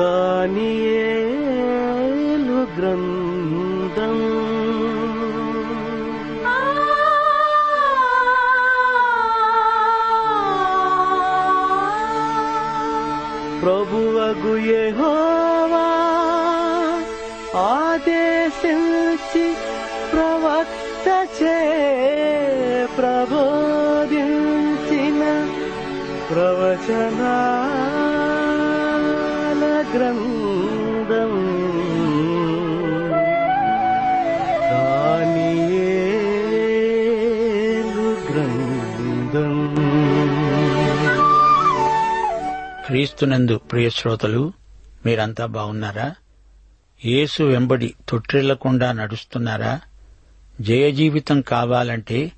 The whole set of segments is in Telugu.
దానియేలు గ్రంథం. ప్రభువగు యెహోవా ఆదేశించి ప్రవక్త చే ప్రబోధించిన ప్రవచనాల. గ్రంథం గ్రంథం. క్రీస్తునందు ప్రియ శ్రోతలు మీరంతా బాగున్నారా? యేసు వెంబడి తొట్టిల్లకుండా నడుస్తున్నారా? జయ జీవితం కావాలంటే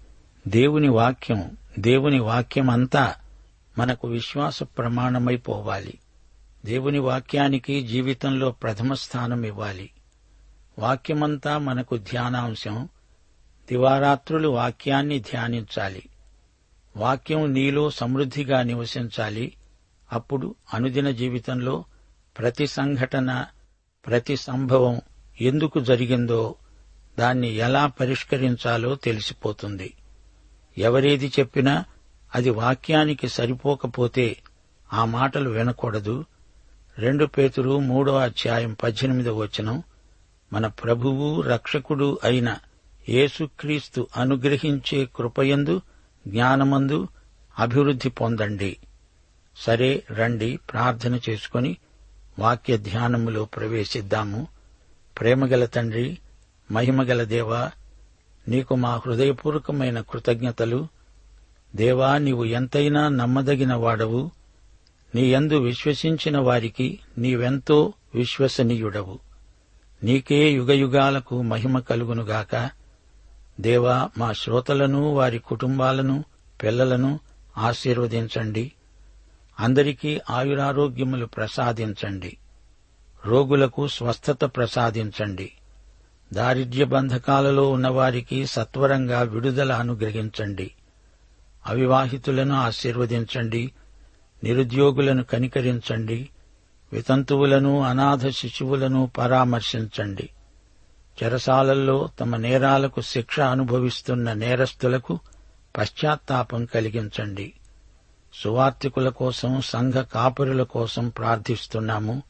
దేవుని వాక్యం దేవుని వాక్యం అంతా మనకు విశ్వాస ప్రమాణమైపోవాలి దేవుని వాక్యానికి జీవితంలో ప్రథమ స్థానం ఇవ్వాలి. వాక్యమంతా మనకు ధ్యానాంశం. దివారాత్రులు వాక్యాన్ని ధ్యానించాలి. వాక్యం నీలో సమృద్ధిగా నివసించాలి. అప్పుడు అనుదిన జీవితంలో ప్రతి సంఘటన ప్రతి సంభవం ఎందుకు జరిగిందో దాన్ని ఎలా పరిష్కరించాలో తెలిసిపోతుంది. ఎవరేది చెప్పినా అది వాక్యానికి సరిపోకపోతే ఆ మాటలు వినకూడదు. రెండు పేతురు మూడో అధ్యాయం పద్దెనిమిదో వచనం. మన ప్రభువు రక్షకుడు అయిన యేసుక్రీస్తు అనుగ్రహించే కృపయందు జ్ఞానమందు అభివృద్ధి పొందండి. సరే రండి ప్రార్థన చేసుకొని వాక్య ధ్యానములో ప్రవేశిద్దాము. ప్రేమగల తండ్రి మహిమగల దేవా నీకు మా హృదయపూర్వకమైన కృతజ్ఞతలు. దేవా నీవు ఎంతైనా నమ్మదగిన వాడవు. నీయందు విశ్వసించిన వారికి నీవెంతో విశ్వసనీయుడవు. నీకే యుగయుగాలకు మహిమ కలుగునుగాక. దేవా మా శ్రోతలను వారి కుటుంబాలను పిల్లలను ఆశీర్వదించండి. అందరికీ ఆయురారోగ్యములు ప్రసాదించండి. రోగులకు స్వస్థత ప్రసాదించండి. దారిద్ర్య బంధకాలలో ఉన్నవారికి సత్వరంగా విడుదల అనుగ్రహించండి. అవివాహితులను ఆశీర్వదించండి. నిరుద్యోగులను కనికరించండి. వితంతువులను అనాథ శిశువులను పరామర్శించండి. చెరసాలల్లో తమ నేరాలకు శిక్ష అనుభవిస్తున్న నేరస్తులకు పశ్చాత్తాపం కలిగించండి. సువార్తికుల కోసం సంఘ కాపురుల కోసం ప్రార్థిస్తున్నాము.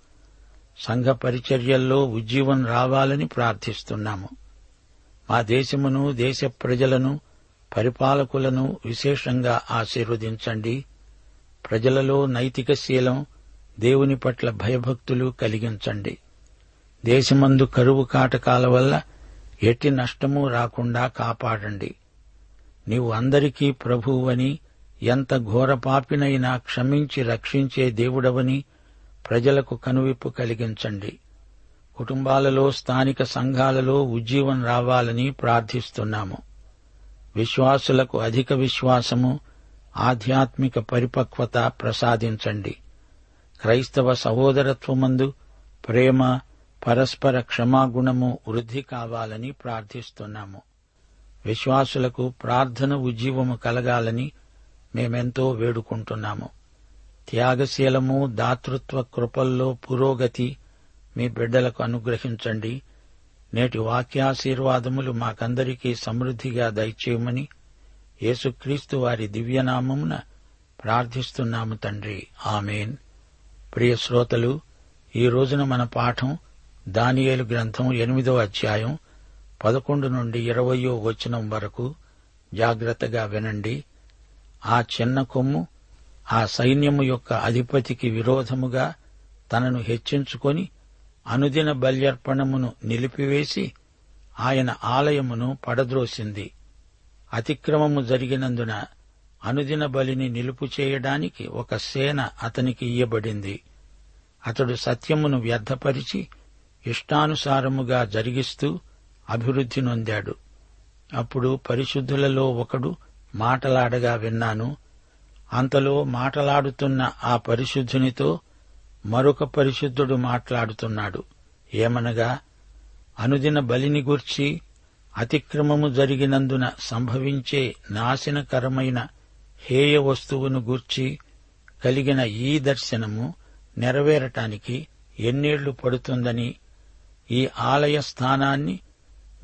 సంఘ పరిచర్యల్లో ఉజ్జీవం రావాలని ప్రార్థిస్తున్నాము. మా దేశమును దేశ ప్రజలను పరిపాలకులను విశేషంగా ఆశీర్వదించండి. ప్రజలలో నైతిక శీలం దేవుని పట్ల భయభక్తులు కలిగించండి. దేశమందు కరువు కాటకాల వల్ల ఎట్టి నష్టము రాకుండా కాపాడండి. నీవు అందరికీ ప్రభువని ఎంత ఘోరపాపినైనా క్షమించి రక్షించే దేవుడవని ప్రజలకు కనువిప్పు కలిగించండి. కుటుంబాలలో స్థానిక సంఘాలలో ఉజ్జీవం రావాలని ప్రార్థిస్తున్నాము. విశ్వాసులకు అధిక విశ్వాసము ఆధ్యాత్మిక పరిపక్వత ప్రసాదించండి. క్రైస్తవ సహోదరత్వమందు ప్రేమ పరస్పర క్షమాగుణము వృద్ధి కావాలని ప్రార్థిస్తున్నాము. విశ్వాసులకు ప్రార్థన ఉజ్జీవము కలగాలని మేమెంతో వేడుకుంటున్నాము. త్యాగశీలము దాతృత్వ కృపల్లో పురోగతి మీ బిడ్డలకు అనుగ్రహించండి. నేటి వాక్యాశీర్వాదములు మాకందరికీ సమృద్ధిగా దయచేయమని యేసుక్రీస్తు వారి దివ్యనామమున ప్రార్థిస్తున్నాము తండ్రి. ఆమెన్. ప్రియ శ్రోతలు ఈ రోజున మన పాఠం దానియేలు గ్రంథం ఎనిమిదో అధ్యాయం పదకొండు నుండి ఇరవయో వచనం వరకు జాగ్రత్తగా వినండి. ఆ చిన్న కొమ్ము ఆ సైన్యము యొక్క అధిపతికి విరోధముగా తనను హెచ్చించుకొని అనుదిన బల్యర్పణమును నిలిపివేసి ఆయన ఆలయమును పడద్రోసింది. అతిక్రమము జరిగినందున అనుదిన బలిని నిలుపు చేయడానికి ఒక సేన అతనికి ఇయ్యబడింది. అతడు సత్యమును వ్యర్థపరిచి ఇష్టానుసారముగా జరిగిస్తూ అభివృద్ధి నొందాడు. అప్పుడు పరిశుద్ధులలో ఒకడు మాటలాడగా విన్నాను. అంతలో మాటలాడుతున్న ఆ పరిశుద్ధునితో మరొక పరిశుద్ధుడు మాట్లాడుతున్నాడు. ఏమనగా అనుదిన బలిని గూర్చి అతిక్రమము జరిగినందున సంభవించే నాశనకరమైన హేయ వస్తువును గూర్చి కలిగిన ఈ దర్శనము నెరవేరటానికి ఎన్నేళ్ళు పడుతుందని ఈ ఆలయ స్థానాన్ని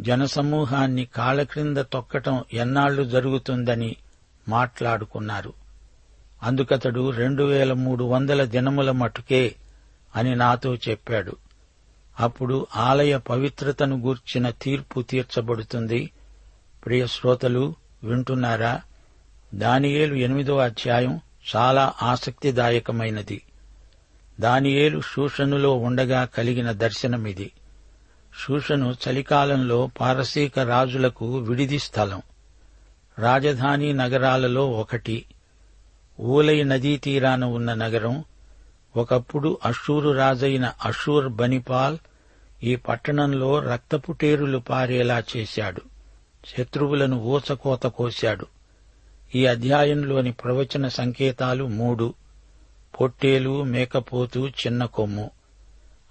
జనసమూహాన్ని కాళ్ళక్రింద తొక్కటం ఎన్నాళ్ళు జరుగుతుందని మాట్లాడుకున్నారు. అందుకతడు రెండు వేల మూడు వందల దినముల మటుకే అని నాతో చెప్పాడు. అప్పుడు ఆలయ పవిత్రతను గూర్చిన తీర్పు తీర్చబడుతుంది. ప్రియ శ్రోతలు వింటున్నారా? దానియేలు ఎనిమిదో అధ్యాయం చాలా ఆసక్తిదాయకమైనది. దానియేలు శూషనులో ఉండగా కలిగిన దర్శనమిది. శూషను చలికాలంలో పారసీక రాజులకు విడిది స్థలం. రాజధాని నగరాలలో ఒకటి. ఊలై నదీ తీరాన ఉన్న నగరం ఒకప్పుడు అషూరు రాజైన అషూర్ బనిపాల్ ఈ పట్టణంలో రక్తపుటేరులు పారేలా చేశాడు. శత్రువులను ఊచకోత కోశాడు. ఈ అధ్యాయంలోని ప్రవచన సంకేతాలు మూడు. పొట్టేలు మేకపోతు చిన్న కొమ్ము.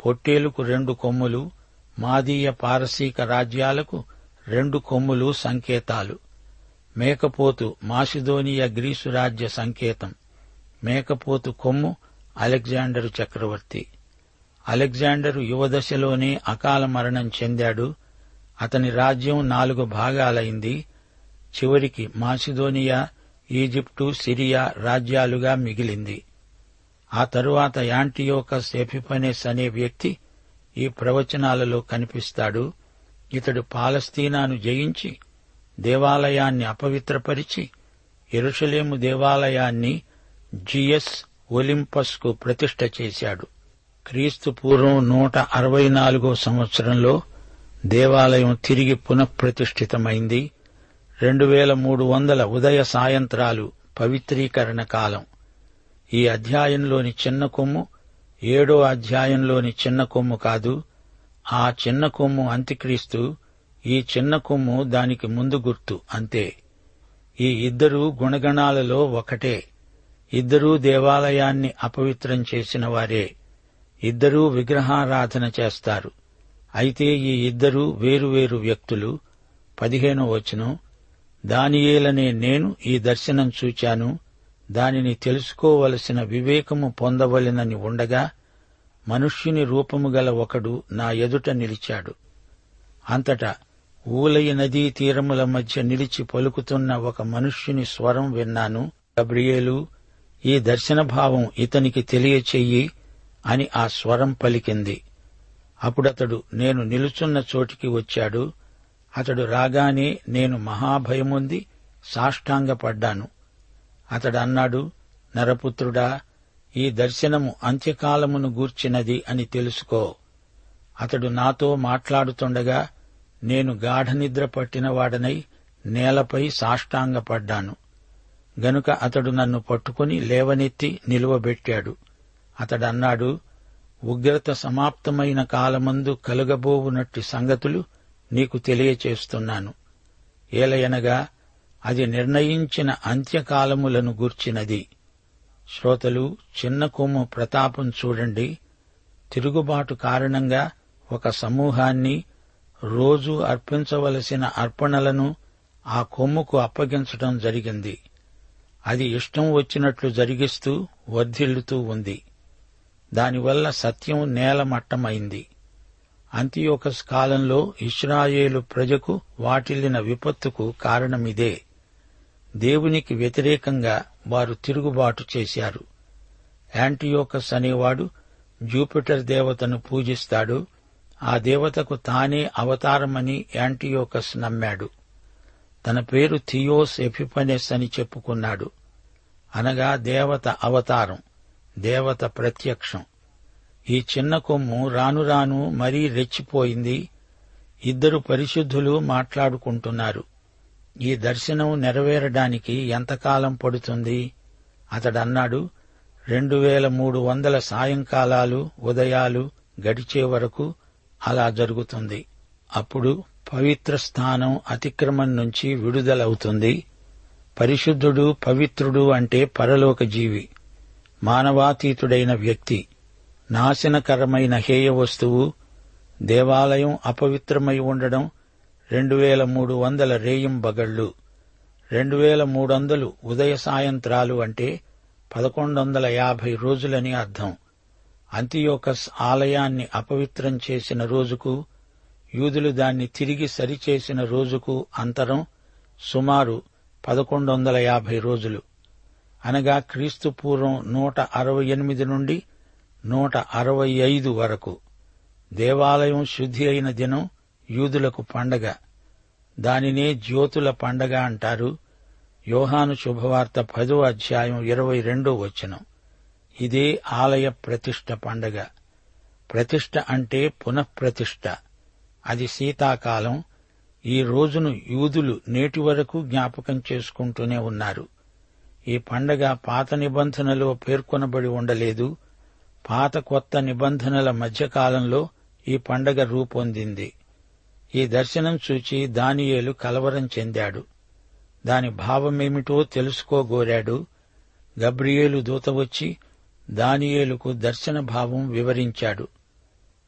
పొట్టేలుకు రెండు కొమ్ములు మాదీయ పారసీక రాజ్యాలకు రెండు కొమ్ములు సంకేతాలు. మేకపోతు మాసిదోనియ గ్రీసు రాజ్య సంకేతం. మేకపోతు కొమ్ము అలెగ్జాండరు చక్రవర్తి. అలెగ్జాండరు యువదశలోనే అకాల మరణం చెందాడు. అతని రాజ్యం నాలుగు భాగాలైంది. చివరికి మాసిదోనియా ఈజిప్టు సిరియా రాజ్యాలుగా మిగిలింది. ఆ తరువాత యాంటియోకస్ ఎపిఫనెస్ అనే వ్యక్తి ఈ ప్రవచనాలలో కనిపిస్తాడు. ఇతడు పాలస్తీనాను జయించి దేవాలయాన్ని అపవిత్రపరిచి ఎరుషలేము దేవాలయాన్ని జిఎస్ ఒలింపస్కు ప్రతిష్ట చేశాడు. క్రీస్తు పూర్వం నూట అరవై నాలుగో సంవత్సరంలో దేవాలయం తిరిగి పునఃప్రతిష్ఠితమైంది. రెండు వేల మూడు వందల ఉదయ సాయంత్రాలు పవిత్రీకరణ కాలం. ఈ అధ్యాయంలోని చిన్న కొమ్ము ఏడో అధ్యాయంలోని చిన్న కొమ్ము కాదు. ఆ చిన్న కొమ్ము అంత్యక్రీస్తు ఈ చిన్న కొమ్ము దానికి ముందు గుర్తు అంతే. ఈ ఇద్దరు గుణగణాలలో ఒకటే. ఇద్దరూ దేవాలయాన్ని అపవిత్రం చేసిన వారే. ఇద్దరూ విగ్రహారాధన చేస్తారు. అయితే ఈ ఇద్దరూ వేరువేరు వ్యక్తులు. పదిహేనో వచనం దానియేలనే నేను ఈ దర్శనం చూచాను. దానిని తెలుసుకోవలసిన వివేకము పొందవలెనని ఉండగా మనుష్యుని రూపము గల ఒకడు నా ఎదుట నిలిచాడు. అంతటా ఊలయ నదీ తీరముల మధ్య నిలిచి పలుకుతున్న ఒక మనుష్యుని స్వరం విన్నాను. గబ్రియేలు ఈ దర్శన భావం ఇతనికి తెలియచెయ్యి అని ఆ స్వరం పలికింది. అప్పుడతడు నేను నిలుచున్న చోటికి వచ్చాడు. అతడు రాగానే నేను మహాభయముంది సాష్టాంగపడ్డాను. అతడు అన్నాడు నరపుత్రుడా ఈ దర్శనము అంత్యకాలమును గూర్చినది అని తెలుసుకో. అతడు నాతో మాట్లాడుతుండగా నేను గాఢనిద్ర పట్టినవాడనై నేలపై సాష్టాంగపడ్డాను. గనుక అతడు నన్ను పట్టుకుని లేవనెత్తి నిలువబెట్టాడు. అతడన్నాడు ఉగ్రత సమాప్తమైన కాలమందు కలుగబోవునట్టి సంగతులు నీకు తెలియచేస్తున్నాను. ఏలయనగా అది నిర్ణయించిన అంత్యకాలములను గూర్చినది. శ్రోతలు చిన్న కొమ్ము ప్రతాపం చూడండి. తిరుగుబాటు కారణంగా ఒక సమూహాన్ని రోజూ అర్పించవలసిన అర్పణలను ఆ కొమ్ముకు అప్పగించటం జరిగింది. అది ఇష్టం వచ్చినట్లు జరిగిస్తూ వర్ధిల్లుతూ ఉంది. దానివల్ల సత్యం నేలమట్టమైంది అంతియోకస్ కాలంలో ఇస్రాయేలు ప్రజకు వాటిల్లిన విపత్తుకు కారణమిదే. దేవునికి వ్యతిరేకంగా వారు తిరుగుబాటు చేశారు. యాంటియోకస్ అనేవాడు జూపిటర్ దేవతను పూజిస్తాడు. ఆ దేవతకు తానే అవతారమని యాంటియోకస్ నమ్మాడు. తన పేరు థియోస్ ఎఫిపనెస్ అని చెప్పుకున్నాడు. అనగా దేవత అవతారం దేవత ప్రత్యక్షం. ఈ చిన్న కొమ్ము రాను రాను మరీ రెచ్చిపోయింది. ఇద్దరు పరిశుద్ధులు మాట్లాడుకుంటున్నారు. ఈ దర్శనం నెరవేరడానికి ఎంతకాలం పడుతుంది? అతడన్నాడు రెండు వేల మూడు వందల సాయంకాలాలు ఉదయాలు గడిచే వరకు అలా జరుగుతుంది. అప్పుడు పవిత్ర స్థానం అతిక్రమం నుంచి విడుదలవుతుంది. పరిశుద్ధుడు పవిత్రుడు అంటే పరలోక జీవి మానవాతీతుడైన వ్యక్తి నాశనకరమైన హేయ వస్తువు దేవాలయం అపవిత్రమై ఉండడం రెండు వేల మూడు వందల రేయింబగళ్ళు రెండు వేల మూడు వందలు ఉదయ సాయంత్రాలు అంటే పదకొండు వందల యాభై రోజులని అర్థం. అంతియోకస్ ఆలయాన్ని అపవిత్రం చేసిన రోజుకు యూదులు దాన్ని తిరిగి సరిచేసిన రోజుకు అంతరం సుమారు పదకొండు వందల యాభై రోజులు. అనగా క్రీస్తు పూర్వం నూట అరవై ఎనిమిది నుండి నూట అరవై ఐదు వరకు. దేవాలయం శుద్ధి అయిన దినం యూదులకు పండగ. దానినే జ్యోతుల పండగ అంటారు. యోహాను శుభవార్త పదో అధ్యాయం ఇరవై రెండో వచనం. ఇదే ఆలయ ప్రతిష్ట పండగ. ప్రతిష్ట అంటే పునఃప్రతిష్ట. అది శీతాకాలం ఈ రోజును యూదులు నేటి వరకు జ్ఞాపకం చేసుకుంటూనే ఉన్నారు. ఈ పండగ పాత నిబంధనలో పేర్కొనబడి ఉండలేదు. పాత కొత్త నిబంధనల మధ్యకాలంలో ఈ పండగ రూపొందింది. ఈ దర్శనం చూచి దానియేలు కలవరం చెందాడు. దాని భావమేమిటో తెలుసుకోగోరాడు. గబ్రియేలు దూత వచ్చి దానియేలుకు దర్శన భావం వివరించాడు.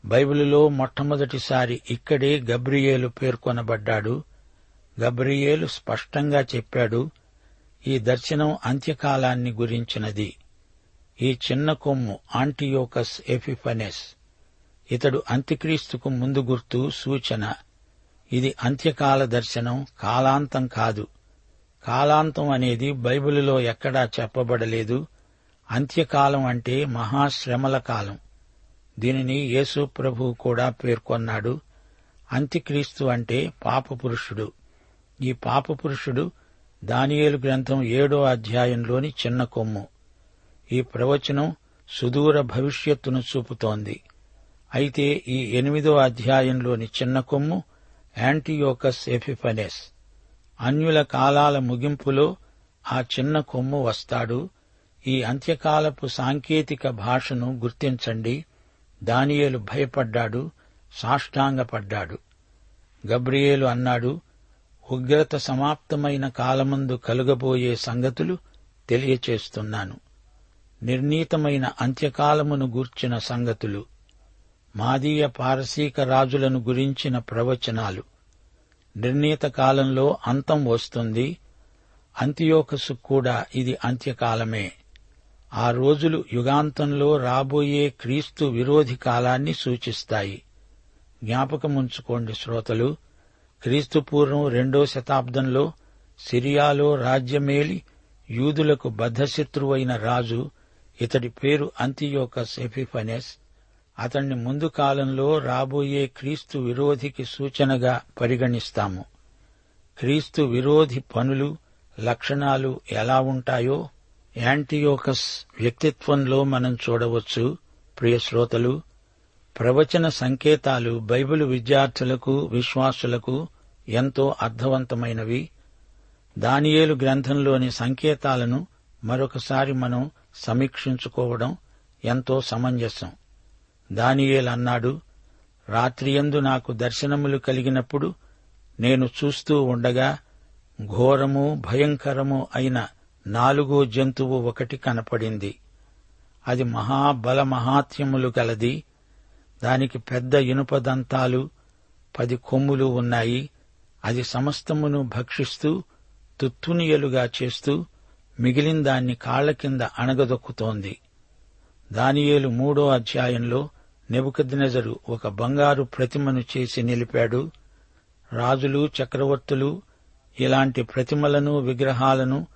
బైబిలులో మొట్టమొదటిసారి ఇక్కడే గబ్రియేలు పేర్కొనబడ్డాడు. గబ్రియేలు స్పష్టంగా చెప్పాడు ఈ దర్శనం అంత్యకాలాన్ని గురించినది. ఈ చిన్న కొమ్ము ఆంటియోకస్ ఎఫిఫనెస్ ఇతడు అంత్యక్రీస్తుకు ముందు గుర్తు సూచన. ఇది అంత్యకాల దర్శనం కాలాంతం కాదు. కాలాంతం అనేది బైబిలులో ఎక్కడా చెప్పబడలేదు. అంత్యకాలం అంటే మహాశ్రమల కాలం. దీనిని యేసు ప్రభు కూడా పేర్కొన్నాడు. అంత్యక్రీస్తు అంటే పాపపురుషుడు. ఈ పాపపురుషుడు దానియేలు గ్రంథం ఏడో అధ్యాయంలోని చిన్న కొమ్ము. ఈ ప్రవచనం సుదూర భవిష్యత్తును చూపుతోంది. అయితే ఈ ఎనిమిదో అధ్యాయంలోని చిన్న కొమ్ము యాంటీయోకస్ ఎఫిఫనెస్ అన్యుల కాలాల ముగింపులో ఆ చిన్న కొమ్ము వస్తాడు. ఈ అంత్యకాలపు సాంకేతిక భాషను గుర్తించండి. దానియేలు భయపడ్డాడు సాష్టాంగపడ్డాడు. గబ్రియేలు అన్నాడు ఉగ్రత సమాప్తమైన కాలమందు కలుగబోయే సంగతులు తెలియచేస్తున్నాను. నిర్ణీతమైన అంత్యకాలమును గూర్చిన సంగతులు మాదీయ పారసీక రాజులను గురించిన ప్రవచనాలు. నిర్ణీత కాలంలో అంతం వస్తుంది అంత్యోకసు కూడా ఇది అంత్యకాలమే. ఆ రోజులు యుగాంతంలో రాబోయే క్రీస్తు విరోధి కాలాన్ని సూచిస్తాయి. జ్ఞాపకముంచుకోండి శ్రోతలు. క్రీస్తు పూర్వం రెండో శతాబ్దంలో సిరియాలో రాజ్యమేలి యూదులకు బద్ధశత్రువైన రాజు ఇతడి పేరు అంతియోక సెఫిఫనెస్ అతణ్ణి ముందు కాలంలో రాబోయే క్రీస్తు విరోధికి సూచనగా పరిగణిస్తాము. క్రీస్తు విరోధి పనులు లక్షణాలు ఎలా ఉంటాయో యాంటియోకస్ వ్యక్తిత్వంలో మనం చూడవచ్చు. ప్రియ శ్రోతలు ప్రవచన సంకేతాలు బైబిల్ విద్యార్థులకు విశ్వాసులకు ఎంతో అర్థవంతమైనవి. దానియేలు గ్రంథంలోని సంకేతాలను మరొకసారి మనం సమీక్షించుకోవడం ఎంతో సమంజసం. దానియేలు అన్నాడు రాత్రియందు నాకు దర్శనములు కలిగినప్పుడు నేను చూస్తూ ఉండగా ఘోరము భయంకరము అయిన నాలుగో జంతువు ఒకటి కనపడింది. అది మహాబల మహాత్యములు గలది. దానికి పెద్ద ఇనుప దంతాలు పది కొమ్ములు ఉన్నాయి. అది సమస్తమును భక్షిస్తూ తుత్తునియలుగా చేస్తూ మిగిలిన దాన్ని కాళ్ళ కింద అణగదొక్కుతోంది. దానియేలు మూడో అధ్యాయంలో నెబుకద్నెజరు ఒక బంగారు ప్రతిమను చేసి నిలిపాడు. రాజులు చక్రవర్తులు ఇలాంటి ప్రతిమలను విగ్రహాలను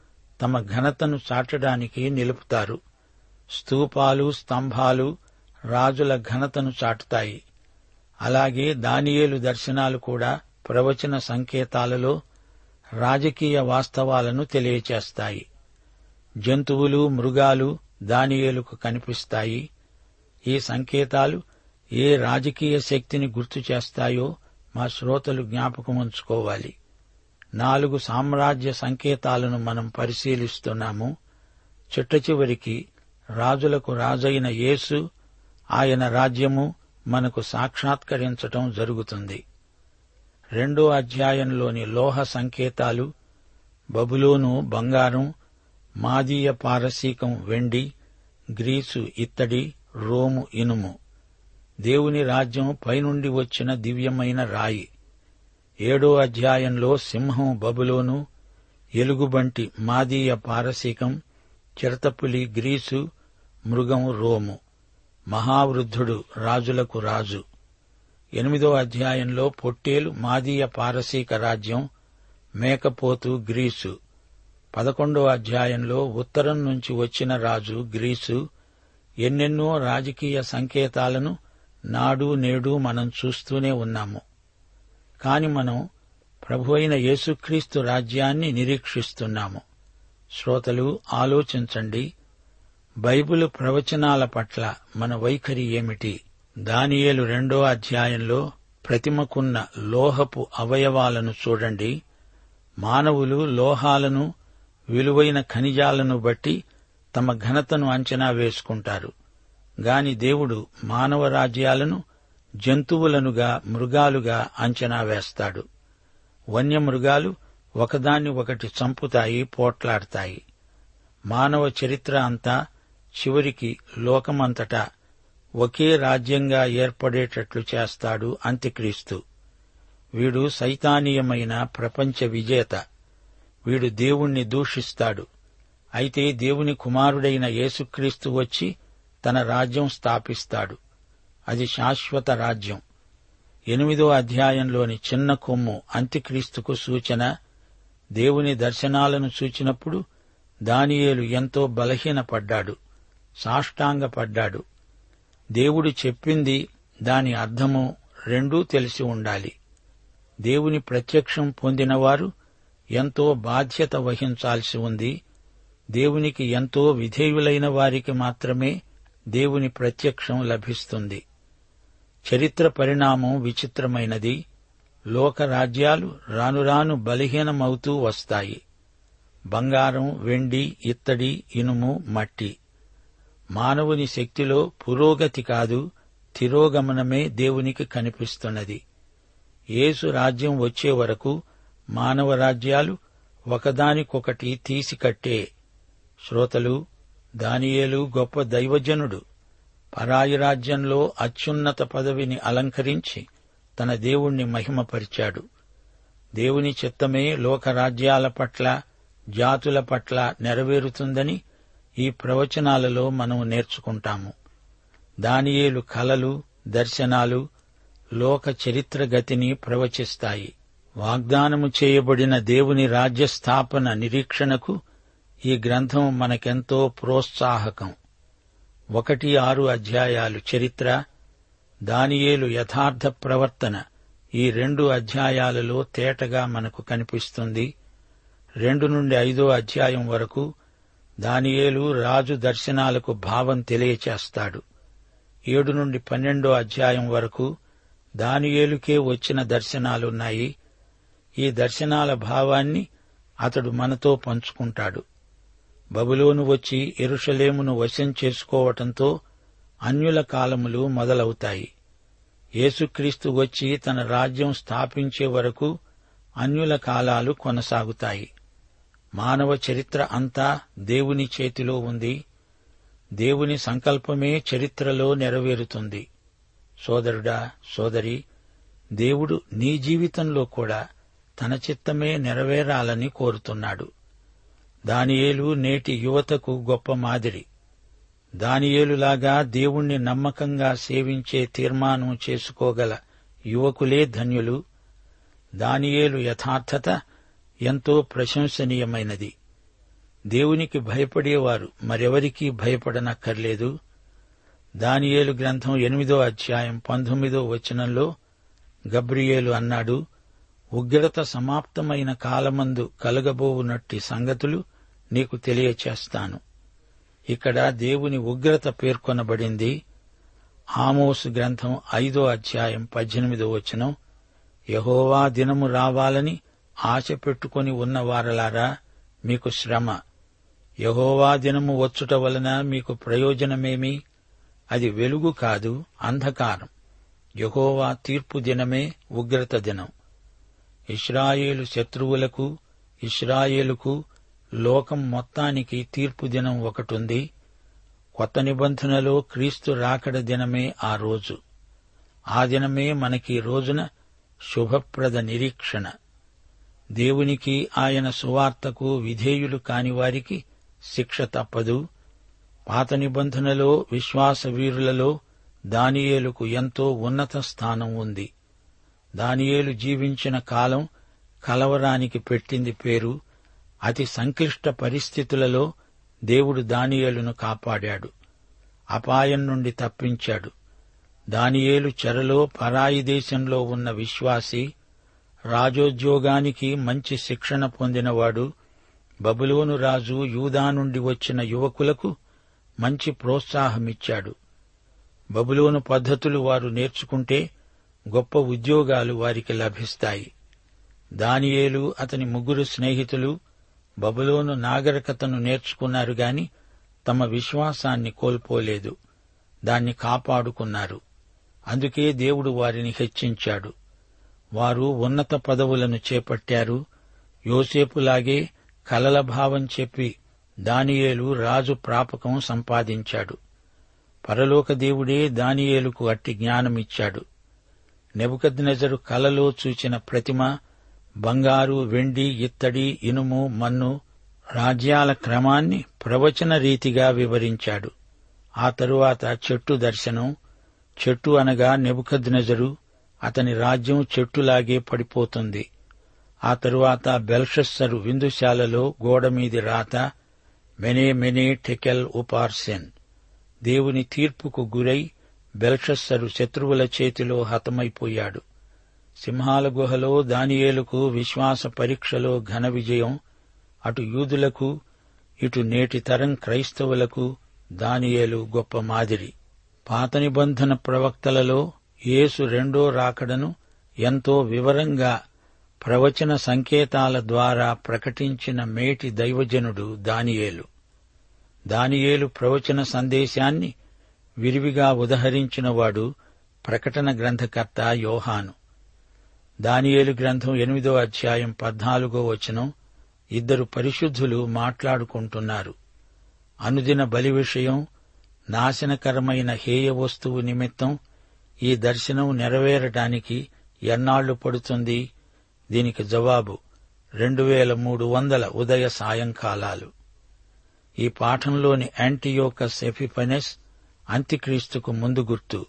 తమ ఘనతను చాటడానికి నిలుపుతారు. స్తూపాలు స్తంభాలు రాజుల ఘనతను చాటుతాయి. అలాగే దానియేలు దర్శనాలు కూడా ప్రవచన సంకేతాలలో రాజకీయ వాస్తవాలను తెలియచేస్తాయి. జంతువులు మృగాలు దానియేలుకు కనిపిస్తాయి. ఈ సంకేతాలు ఏ రాజకీయ శక్తిని గుర్తు చేస్తాయో మా శ్రోతలు జ్ఞాపకం ఉంచుకోవాలి. నాలుగు సామ్రాజ్య సంకేతాలను మనం పరిశీలిస్తున్నాము. చిట్ట చివరికి రాజులకు రాజైన యేసు ఆయన రాజ్యము మనకు సాక్షాత్కరించటం జరుగుతుంది. రెండో అధ్యాయంలోని లోహ సంకేతాలు బబులోను బంగారం మాదీయ పారసీకం వెండి గ్రీసు ఇత్తడి రోము ఇనుము. దేవుని రాజ్యం పైనుండి వచ్చిన దివ్యమైన రాయి. ఏడో అధ్యాయంలో సింహం బబులోను ఎలుగుబంటి మాదీయ పారసీకం చిరతపులి గ్రీసు మృగం రోము. మహావృద్ధుడు రాజులకు రాజు. ఎనిమిదో అధ్యాయంలో పొట్టేలు మాదీయ పారసీక రాజ్యం మేకపోతు గ్రీసు. పదకొండో అధ్యాయంలో ఉత్తరం నుంచి వచ్చిన రాజు గ్రీసు ఎన్నెన్నో రాజకీయ సంకేతాలను నాడు నేడు మనం చూస్తూనే ఉన్నాము. కాని మనం ప్రభు అయిన యేసుక్రీస్తు రాజ్యాన్ని నిరీక్షిస్తున్నాము. శ్రోతలు ఆలోచించండి. బైబిల్ ప్రవచనాల పట్ల మన వైఖరి ఏమిటి? దానియేలు రెండో అధ్యాయంలో ప్రతిమకున్న లోహపు అవయవాలను చూడండి. మానవులు లోహాలను విలువైన ఖనిజాలను బట్టి తమ ఘనతను అంచనా వేసుకుంటారు. గాని దేవుడు మానవ రాజ్యాలను జంతువులనుగా మృగాలుగా అంచనా వేస్తాడు. వన్యమృగాలు ఒకదాన్ని ఒకటి చంపుతాయి పోట్లాడతాయి. మానవ చరిత్ర అంతా చివరికి లోకమంతటా ఒకే రాజ్యంగా ఏర్పడేటట్లు చేస్తాడు అంత్యక్రీస్తు. వీడు సైతానీయమైన ప్రపంచ విజేత. వీడు దేవుణ్ణి దూషిస్తాడు. అయితే దేవుని కుమారుడైన యేసుక్రీస్తు వచ్చి తన రాజ్యం స్థాపిస్తాడు. అది శాశ్వత రాజ్యం. ఎనిమిదో అధ్యాయంలోని చిన్న కొమ్ము అంత్యక్రీస్తుకు సూచన దేవుని దర్శనాలను చూచినప్పుడు దానియేలు ఎంతో బలహీనపడ్డాడు సాష్టాంగపడ్డాడు. దేవుడు చెప్పింది దాని అర్థము రెండూ తెలిసి ఉండాలి. దేవుని ప్రత్యక్షం పొందినవారు ఎంతో బాధ్యత వహించాల్సి ఉంది. దేవునికి ఎంతో విధేయులైన వారికి మాత్రమే దేవుని ప్రత్యక్షం లభిస్తుంది. చరిత్ర పరిణామం విచిత్రమైనది. లోక రాజ్యాలు రానురాను బలహీనమవుతూ వస్తాయి. బంగారం వెండి ఇత్తడి ఇనుము మట్టి. మానవుని శక్తిలో పురోగతి కాదు తిరోగమనమే దేవునికి కనిపిస్తున్నది. యేసు రాజ్యం వచ్చే వరకు మానవ రాజ్యాలు ఒకదానికొకటి తీసికట్టే. శ్రోతలు దానియేలు గొప్ప దైవజనుడు. పరాయి రాజ్యంలో అత్యున్నత పదవిని అలంకరించి తన దేవుణ్ణి మహిమపరిచాడు. దేవుని చిత్తమే లోకరాజ్యాల పట్ల జాతుల పట్ల నెరవేరుతుందని ఈ ప్రవచనాలలో మనం నేర్చుకుంటాము. దానియేలు కలలు దర్శనాలు లోక చరిత్ర గతిని ప్రవచిస్తాయి. వాగ్దానము చేయబడిన దేవుని రాజ్య స్థాపన నిరీక్షణకు ఈ గ్రంథం మనకెంతో ప్రోత్సాహకం. ఒకటి ఆరు అధ్యాయాలు చరిత్ర దానియేలు యథార్థ ప్రవర్తన ఈ రెండు అధ్యాయాలలో తేటగా మనకు కనిపిస్తుంది. రెండు నుండి ఐదో అధ్యాయం వరకు దానియేలు రాజు దర్శనాలకు భావం తెలియచేస్తాడు. ఏడు నుండి పన్నెండో అధ్యాయం వరకు దానియేలుకే వచ్చిన దర్శనాలున్నాయి. ఈ దర్శనాల భావాన్ని అతడు మనతో పంచుకుంటాడు. బబులోను వచ్చి ఎరుషలేమును వశం చేసుకోవటంతో అన్యుల కాలములు మొదలవుతాయి. యేసుక్రీస్తు వచ్చి తన రాజ్యం స్థాపించే వరకు అన్యుల కాలాలు కొనసాగుతాయి. మానవ చరిత్ర అంతా దేవుని చేతిలో ఉంది. దేవుని సంకల్పమే చరిత్రలో నెరవేరుతుంది. సోదరుడా సోదరి దేవుడు నీ జీవితంలో కూడా తన చిత్తమే నెరవేరాలని కోరుతున్నాడు. దానియేలు నేటి యువతకు గొప్ప మాదిరి. దానియేలులాగా దేవుణ్ణి నమ్మకంగా సేవించే తీర్మానం చేసుకోగల యువకులే ధన్యులు. దానియేలు యథార్థత ఎంతో ప్రశంసనీయమైనది. దేవునికి భయపడేవారు మరెవరికీ భయపడనక్కర్లేదు. దానియేలు గ్రంథం ఎనిమిదో అధ్యాయం పంతొమ్మిదో వచనంలో గబ్రియేలు అన్నాడు ఉగ్రత సమాప్తమైన కాలమందు కలగబోవునట్టి సంగతులు నీకు తెలియచేస్తాను. ఇక్కడ దేవుని ఉగ్రత పేర్కొనబడింది. ఆమోసు గ్రంథం ఐదో అధ్యాయం పద్దెనిమిదో వచనం. యహోవా దినము రావాలని ఆశ పెట్టుకుని ఉన్నవారలారా మీకు శ్రమ. యహోవా దినము వచ్చుట వలన మీకు ప్రయోజనమేమి? అది వెలుగు కాదు అంధకారం. యహోవా తీర్పు దినమే ఉగ్రత దినం. ఇస్రాయేలు శత్రువులకు ఇస్రాయేలుకు లోకం మొత్తానికి తీర్పు దినం ఒకటుంది. కొత్త నిబంధనలో క్రీస్తు రాకడ దినమే ఆ రోజు. ఆ దినమే మనకి రోజున శుభప్రద నిరీక్షణ. దేవునికి ఆయన సువార్తకు విధేయులు కాని వారికి శిక్ష తప్పదు. పాత నిబంధనలో విశ్వాస వీరులలో దానియేలుకు ఎంతో ఉన్నత స్థానం ఉంది. దానియేలు జీవించిన కాలం కలవరానికి పెట్టింది పేరు అతి సంక్లిష్ట పరిస్థితులలో దేవుడు దానియేలును కాపాడాడు. అపాయం నుండి తప్పించాడు. దానియేలు చెరలో పరాయి దేశంలో ఉన్న విశ్వాసి రాజోద్యోగానికి మంచి శిక్షణ పొందినవాడు బబులోను రాజు యూదా నుండి వచ్చిన యువకులకు మంచి ప్రోత్సాహమిచ్చాడు. బబులోను పద్ధతులు వారు నేర్చుకుంటే గొప్ప ఉద్యోగాలు వారికి లభిస్తాయి. దానియేలు అతని ముగ్గురు స్నేహితులు బబులోను నాగరికతను నేర్చుకున్నారు గాని తమ విశ్వాసాన్ని కోల్పోలేదు. దాన్ని కాపాడుకున్నారు. అందుకే దేవుడు వారిని హెచ్చించాడు. వారు ఉన్నత పదవులను చేపట్టారు. యోసేపులాగే కలల భావం చెప్పి దానియేలు రాజు ప్రాపకం సంపాదించాడు. పరలోక దేవుడే దానియేలుకు అట్టి జ్ఞానమిచ్చాడు. నెబుకద్నెజరు కలలో చూచిన ప్రతిమ బంగారు వెండి ఇత్తడి ఇనుము మన్ను రాజ్యాల క్రమాన్ని ప్రవచన రీతిగా వివరించాడు. ఆ తరువాత చెట్టు దర్శనం చెట్టు అనగా నెబుకద్నెజరు అతని రాజ్యం చెట్టులాగే పడిపోతుంది. ఆ తరువాత బెల్షస్సరు విందుశాలలో గోడమీది రాత మెనే మెనే టెకెల్ ఉపార్సెన్. దేవుని తీర్పుకు గురై బెల్షస్సరు శత్రువుల చేతిలో హతమైపోయాడు. సింహాల గుహలో దానియేలుకు విశ్వాస పరీక్షలో ఘన విజయం అటు యూదులకు ఇటు నేటి తరం క్రైస్తవులకు దానియేలు గొప్ప మాదిరి. పాత నిబంధన ప్రవక్తలలో యేసు రెండో రాకడను ఎంతో వివరంగా ప్రవచన సంకేతాల ద్వారా ప్రకటించిన మేటి దైవజనుడు దానియేలు. దానియేలు ప్రవచన సందేశాన్ని విరివిగా ఉదహరించినవాడు ప్రకటన గ్రంథకర్త యోహాను. దానియేలు గ్రంథం ఎనిమిదో అధ్యాయం పద్నాలుగో వచనం ఇద్దరు పరిశుద్ధులు మాట్లాడుకుంటున్నారు. అనుదిన బలి విషయం నాశనకరమైన హేయ వస్తువు నిమిత్తం ఈ దర్శనం నెరవేరటానికి ఎన్నాళ్ళు పడుతుంది? దీనికి జవాబు రెండు వేల మూడు వందల ఉదయ సాయంకాలాలు. ఈ పాఠంలోని యాంటీయోకస్ ఎఫిపనెస్ అంత్యక్రీస్తుకు ముందు గుర్తు.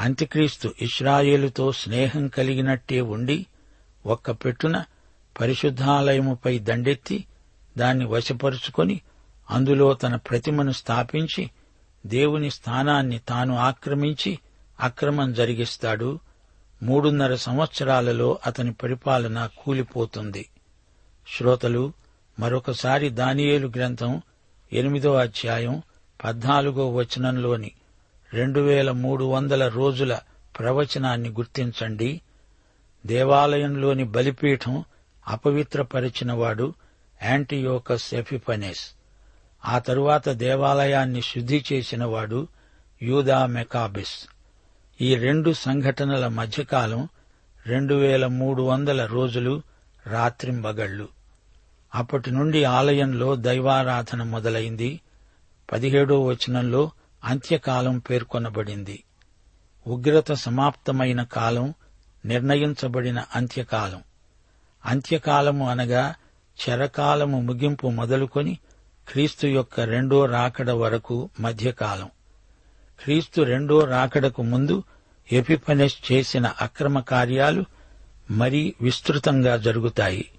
అంత్యక్రీస్తు ఇస్రాయేలుతో స్నేహం కలిగినట్టే ఉండి ఒక్క పెట్టున పరిశుద్ధాలయముపై దండెత్తి దాన్ని వశపరుచుకొని అందులో తన ప్రతిమను స్థాపించి దేవుని స్థానాన్ని తాను ఆక్రమించి అక్రమం జరిగిస్తాడు. మూడున్నర సంవత్సరాలలో అతని పరిపాలన కూలిపోతుంది. శ్రోతలు మరొకసారి దానియేలు గ్రంథం ఎనిమిదో అధ్యాయం పద్నాలుగో వచనంలోని రెండు వేల మూడు వందల రోజుల ప్రవచనాన్ని గుర్తించండి. దేవాలయంలోని బలిపీఠం అపవిత్రపరిచినవాడు యాంటీయోకస్ ఎఫిపనెస్. ఆ తరువాత దేవాలయాన్ని శుద్ధి చేసినవాడు యూదా మెకాబిస్. ఈ రెండు సంఘటనల మధ్యకాలం రెండు వేల మూడు వందల రోజులు రాత్రింబగళ్ళు అప్పటి నుండి ఆలయంలో దైవారాధన మొదలైంది. పదిహేడో వచనంలో అంత్యకాలం పేర్కొనబడింది. ఉగ్రత సమాప్తమైన కాలం నిర్ణయించబడిన అంత్యకాలం. అంత్యకాలము అనగా చరకాలము ముగింపు మొదలుకొని క్రీస్తు యొక్క రెండో రాకడ వరకు మధ్యకాలం. క్రీస్తు రెండో రాకడకు ముందు ఎపిపనెస్ చేసిన అక్రమ కార్యాలు మరీ విస్తృతంగా జరుగుతాయి.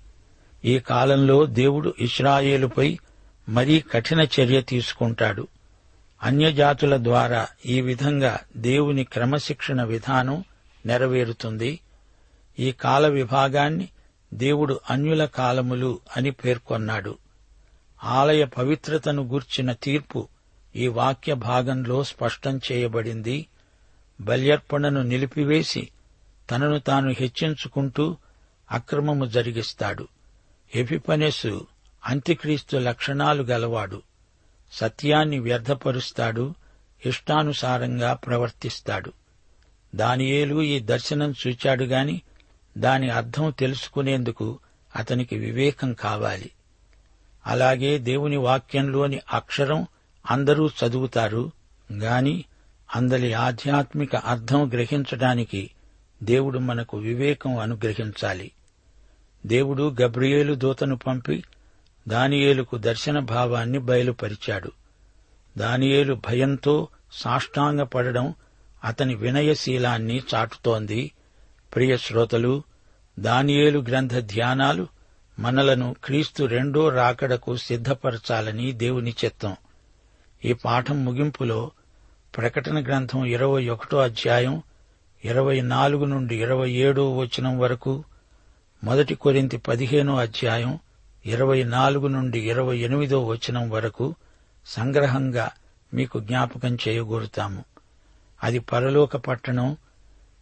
ఈ కాలంలో దేవుడు ఇస్రాయేలుపై మరీ కఠిన చర్య తీసుకుంటాడు. అన్యజాతుల ద్వారా ఈ విధంగా దేవుని క్రమశిక్షణ విధానం నెరవేరుతుంది. ఈ కాల విభాగాన్ని దేవుడు అన్యుల కాలములు అని పేర్కొన్నాడు. ఆలయ పవిత్రతను గూర్చిన తీర్పు ఈ వాక్య భాగంలో స్పష్టం చేయబడింది. బల్యర్పణను నిలిపివేసి తనను తాను హెచ్చించుకుంటూ అక్రమము జరిగిస్తాడు. ఎపిపనెసు అంత్యక్రీస్తు లక్షణాలు గలవాడు. సత్యాన్ని వ్యర్థపరుస్తాడు ఇష్టానుసారంగా ప్రవర్తిస్తాడు. దానియేలు ఈ దర్శనం చూచాడు గాని దాని అర్థం తెలుసుకునేందుకు అతనికి వివేకం కావాలి. అలాగే దేవుని వాక్యంలోని అక్షరం అందరూ చదువుతారు గాని అందరి ఆధ్యాత్మిక అర్థం గ్రహించడానికి దేవుడు మనకు వివేకం అనుగ్రహించాలి. దేవుడు గబ్రియేలు దూతను పంపి దానియేలుకు దర్శన భావాన్ని బయలుపరిచాడు. దానియేలు భయంతో సాష్టాంగపడడం అతని వినయశీలాన్ని చాటుతోంది. ప్రియ శ్రోతలు దానియేలు గ్రంథ ధ్యానాలు మనలను క్రీస్తు రెండో రాకడకు సిద్ధపరచాలని దేవుని చిత్తం. ఈ పాఠం ముగింపులో ప్రకటన గ్రంథం ఇరవై ఒకటో అధ్యాయం ఇరవై నాలుగు నుండి ఇరవై ఏడో వచనం వరకు మొదటి కొరింతి పదిహేనో అధ్యాయం ఇరవై నాలుగు నుండి ఇరవై ఎనిమిదో వచనం వరకు సంగ్రహంగా మీకు జ్ఞాపకం చేయగోరుతాము. అది పరలోక పట్టణం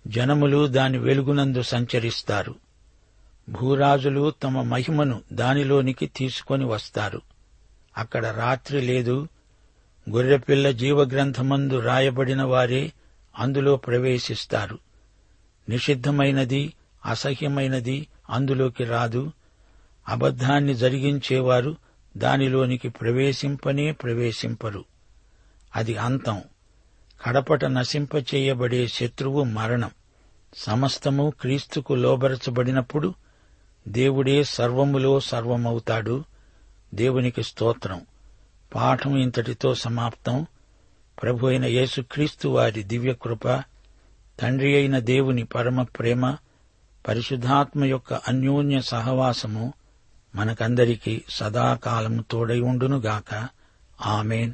జనములు దాని వెలుగునందు సంచరిస్తారు. భూరాజులు తమ మహిమను దానిలోనికి తీసుకొని వస్తారు. అక్కడ రాత్రి లేదు గొర్రెపిల్ల జీవగ్రంథమందు రాయబడిన వారే అందులో ప్రవేశిస్తారు. నిషిద్ధమైనది అసహ్యమైనది అందులోకి రాదు. అబద్ధాన్ని జరిగించేవారు దానిలోనికి ప్రవేశింపనే ప్రవేశింపరు. అది అంతం. కడపట నశింపచేయబడే శత్రువు మరణం. సమస్తము క్రీస్తుకు లోబరచబడినప్పుడు దేవుడే సర్వములో సర్వమవుతాడు. దేవునికి స్తోత్రం. పాఠం ఇంతటితో సమాప్తం. ప్రభు అయిన యేసుక్రీస్తు వారి దివ్యకృప తండ్రి అయిన దేవుని పరమ ప్రేమ పరిశుద్ధాత్మ యొక్క అన్యోన్య సహవాసము మనకందరికీ సదాకాలం తోడై ఉండునుగాక. ఆమెన్.